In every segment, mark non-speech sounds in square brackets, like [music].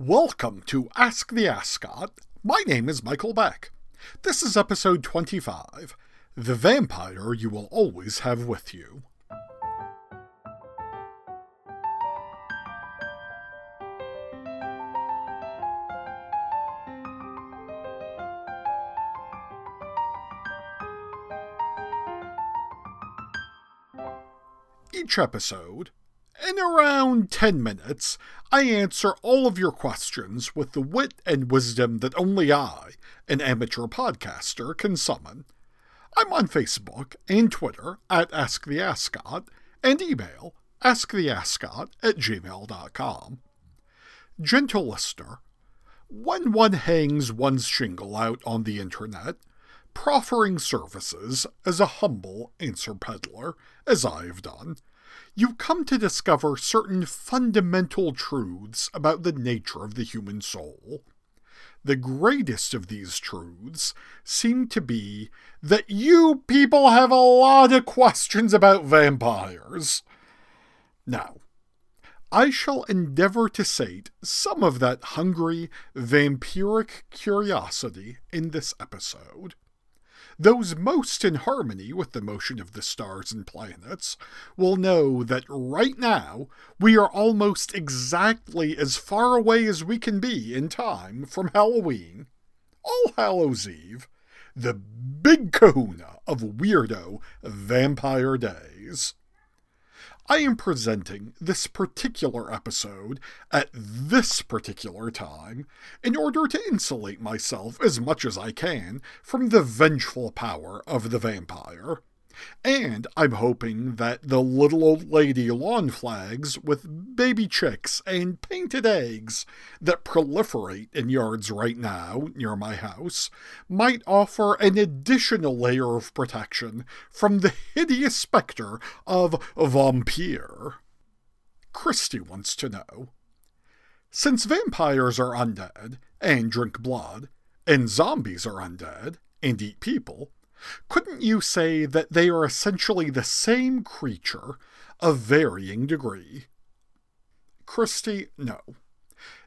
Welcome to Ask the Ascot. My name is Michael Beck. This is episode 25 The Vampire You Will Always Have With You. Each episode, in around 10 minutes, I answer all of your questions with the wit and wisdom that only I, an amateur podcaster, can summon. I'm on Facebook and Twitter at Ask the Ascot and email asktheascot at gmail.com. Gentle listener, when one hangs one's shingle out on the internet, proffering services as a humble answer peddler, as I've done, you come to discover certain fundamental truths about the nature of the human soul. The greatest of these truths seem to be that you people have a lot of questions about vampires. Now, I shall endeavor to sate some of that hungry, vampiric curiosity in this episode. Those most in harmony with the motion of the stars and planets will know that right now we are almost exactly as far away as we can be in time from Halloween, All Hallows Eve, the big kahuna of weirdo vampire days. I am presenting this particular episode at this particular time in order to insulate myself as much as I can from the vengeful power of the vampire. And I'm hoping that the little old lady lawn flags with baby chicks and painted eggs that proliferate in yards right now near my house might offer an additional layer of protection from the hideous specter of vampire. Christy wants to know. Since vampires are undead and drink blood, and zombies are undead and eat people, couldn't you say that they are essentially the same creature of varying degree? Christy, no.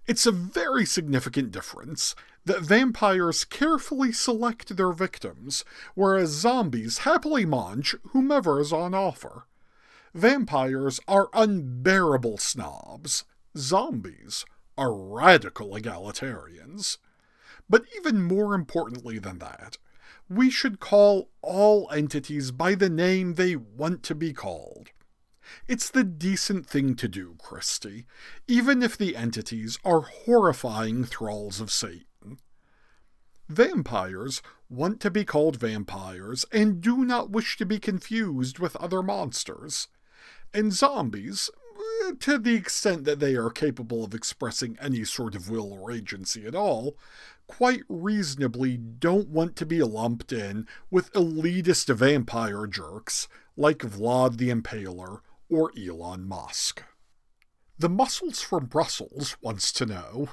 It's a very significant difference that vampires carefully select their victims, whereas zombies happily munch whomever is on offer. Vampires are unbearable snobs. Zombies are radical egalitarians. But even more importantly than that, we should call all entities by the name they want to be called. It's the decent thing to do, Christy, even if the entities are horrifying thralls of Satan. Vampires want to be called vampires and do not wish to be confused with other monsters. And zombies, to the extent that they are capable of expressing any sort of will or agency at all, quite reasonably don't want to be lumped in with elitist vampire jerks like Vlad the Impaler or Elon Musk. The muscles from Brussels wants to know.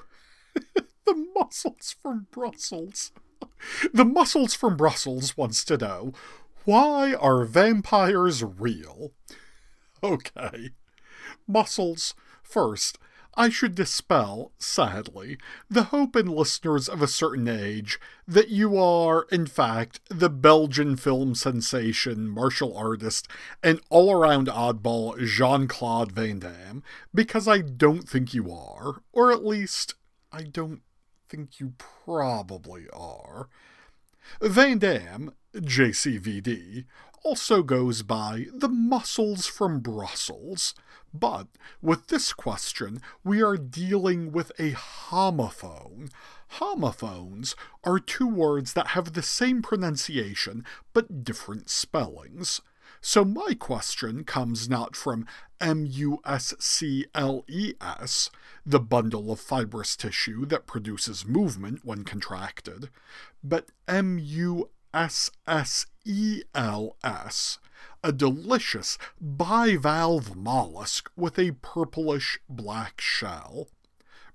[laughs] the muscles from Brussels. the muscles from Brussels wants to know why are vampires real? [laughs] Okay. Muscles, first, I should dispel, sadly, the hope in listeners of a certain age that you are, in fact, the Belgian film sensation, martial artist, and all around oddball Jean Claude Van Damme, because I don't think you are, or at least, I don't think you probably are. Van Damme, JCVD, also goes by the muscles from Brussels but with this question, we are dealing with a homophone. Homophones are two words that have the same pronunciation but different spellings. So my question comes not from muscles, the bundle of fibrous tissue that produces movement when contracted, but mussels, a delicious bivalve mollusk with a purplish black shell.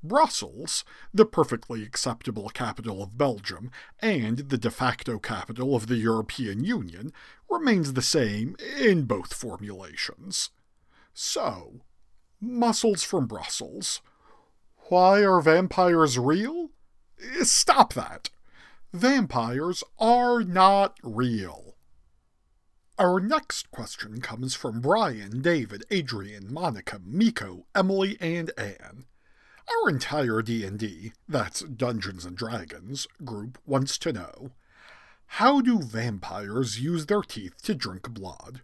Brussels, the perfectly acceptable capital of Belgium and the de facto capital of the European Union, remains the same in both formulations. So, mussels from Brussels. Why are vampires real? Stop that. Vampires are not real. Our next question comes from Brian, David, Adrian, Monica, Miko, Emily, and Anne. Our entire D&D, that's Dungeons and Dragons, group wants to know, how do vampires use their teeth to drink blood?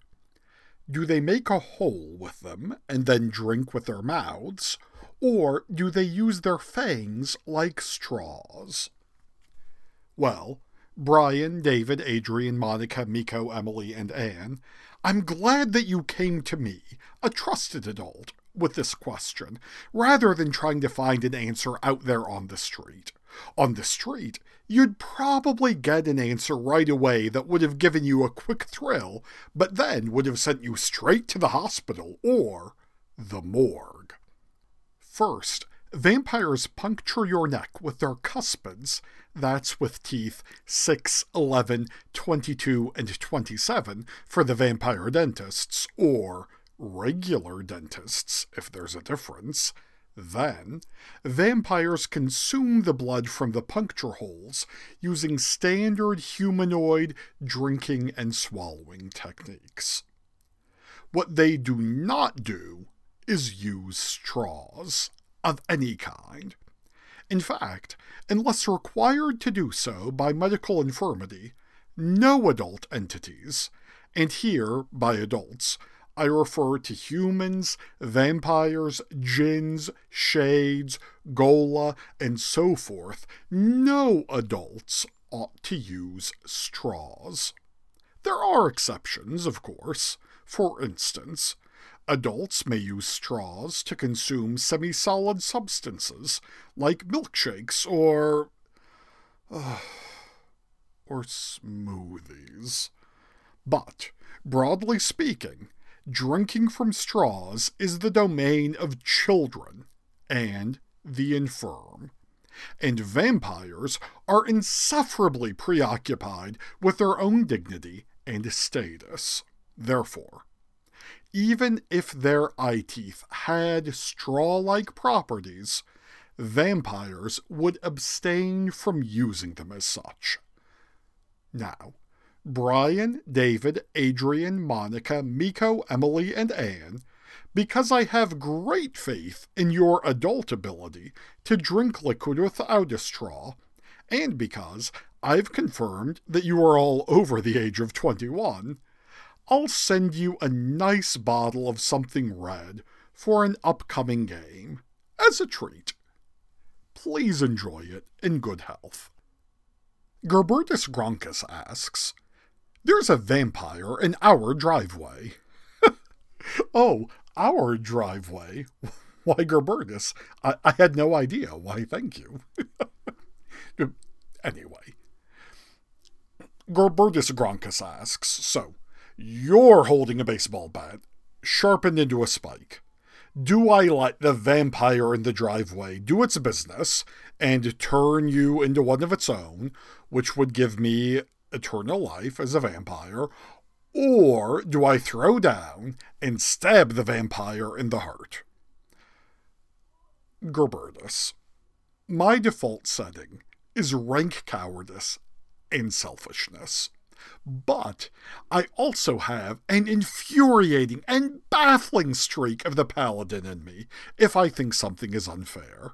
Do they make a hole with them and then drink with their mouths, or do they use their fangs like straws? Well, Brian, David, Adrian, Monica, Miko, Emily, and Anne, I'm glad that you came to me, a trusted adult, with this question, rather than trying to find an answer out there on the street. On the street, you'd probably get an answer right away that would have given you a quick thrill, but then would have sent you straight to the hospital or the morgue. First, vampires puncture your neck with their cuspids, that's with teeth 6, 11, 22, and 27 for the vampire dentists, or regular dentists, if there's a difference. Then, vampires consume the blood from the puncture holes using standard humanoid drinking and swallowing techniques. What they do not do is use straws of any kind. In fact, unless required to do so by medical infirmity, no adult entities, and here by adults, I refer to humans, vampires, jinns, shades, gola, and so forth. No adults ought to use straws. There are exceptions, of course. For instance, adults may use straws to consume semi solid substances, like milkshakes or. Uh, or smoothies. But, broadly speaking, drinking from straws is the domain of children and the infirm. And vampires are insufferably preoccupied with their own dignity and status. Therefore, even if their eye teeth had straw like properties, vampires would abstain from using them as such. Now, Brian, David, Adrian, Monica, Miko, Emily, and Anne, because I have great faith in your adult ability to drink liquid without a straw, and because I've confirmed that you are all over the age of 21, I'll send you a nice bottle of something red for an upcoming game, as a treat. Please enjoy it in good health. Gerbertus Gronkus asks, there's a vampire in our driveway. [laughs] oh, our driveway? [laughs] Why, Gerbertus, I, I had no idea. Why, thank you. [laughs] anyway, Gerbertus Gronkus asks So, you're holding a baseball bat, sharpened into a spike. Do I let the vampire in the driveway do its business and turn you into one of its own, which would give me eternal life as a vampire, or do I throw down and stab the vampire in the heart? Gerbertus. My default setting is rank cowardice and selfishness. But I also have an infuriating and baffling streak of the paladin in me if I think something is unfair.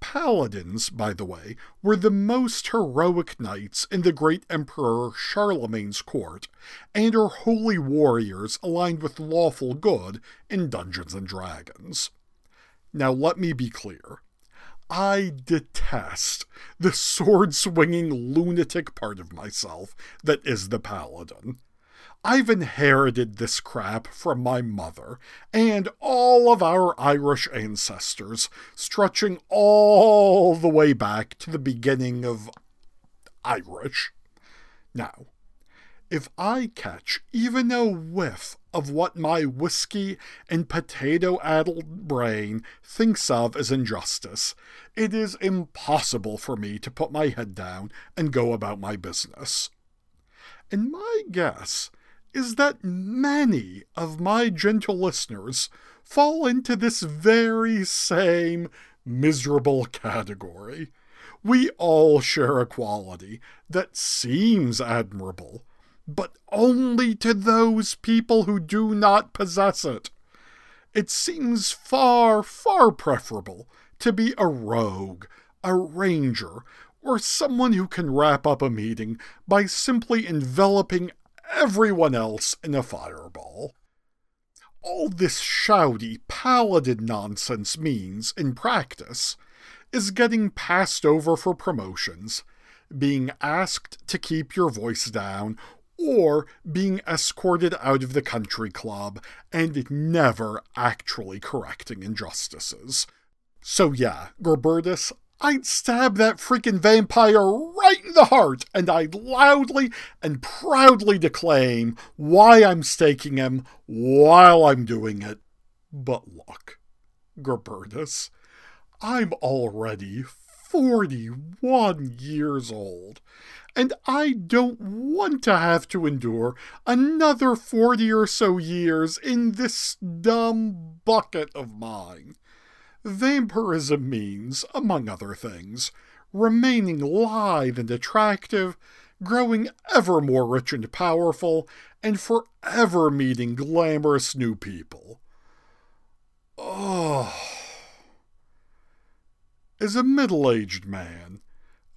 Paladins, by the way, were the most heroic knights in the great Emperor Charlemagne's court, and are holy warriors aligned with lawful good in Dungeons and Dragons. Now let me be clear. I detest the sword swinging lunatic part of myself that is the paladin. I've inherited this crap from my mother and all of our Irish ancestors, stretching all the way back to the beginning of Irish. Now, if I catch even a whiff of what my whiskey and potato addled brain thinks of as injustice, it is impossible for me to put my head down and go about my business. And my guess is that many of my gentle listeners fall into this very same miserable category. We all share a quality that seems admirable, but only to those people who do not possess it. It seems far, far preferable to be a rogue, a ranger, or someone who can wrap up a meeting by simply enveloping everyone else in a fireball. All this shouty, paladin nonsense means, in practice, is getting passed over for promotions, being asked to keep your voice down, or being escorted out of the country club and never actually correcting injustices. So, yeah, Gerbertus, I'd stab that freaking vampire right in the heart, and I'd loudly and proudly declaim why I'm staking him while I'm doing it. But look, Gerbertus, I'm already 41 years old, and I don't want to have to endure another 40 or so years in this dumb bucket of mine. Vampirism means, among other things, remaining lithe and attractive, growing ever more rich and powerful, and forever meeting glamorous new people. Oh. As a middle aged man,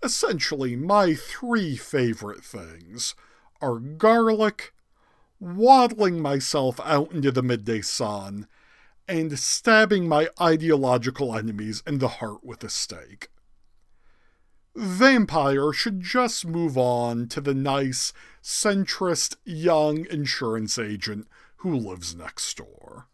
essentially my three favorite things are garlic, waddling myself out into the midday sun, and stabbing my ideological enemies in the heart with a stake. Vampire should just move on to the nice, centrist, young insurance agent who lives next door.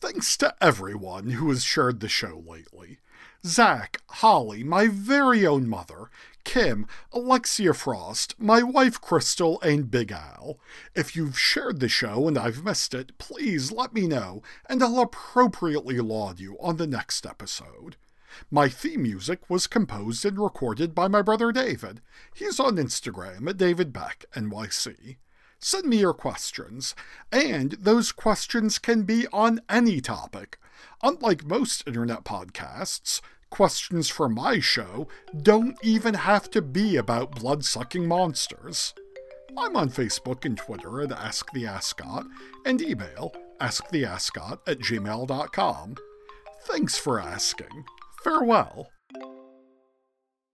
Thanks to everyone who has shared the show lately. Zach, Holly, my very own mother, Kim, Alexia Frost, my wife Crystal, and Big Al. If you've shared the show and I've missed it, please let me know, and I'll appropriately laud you on the next episode. My theme music was composed and recorded by my brother David. He's on Instagram at DavidBeckNYC. Send me your questions, and those questions can be on any topic. Unlike most internet podcasts, questions for my show don't even have to be about blood sucking monsters. I'm on Facebook and Twitter at Ask the Ascot and email asktheascot at gmail.com. Thanks for asking. Farewell.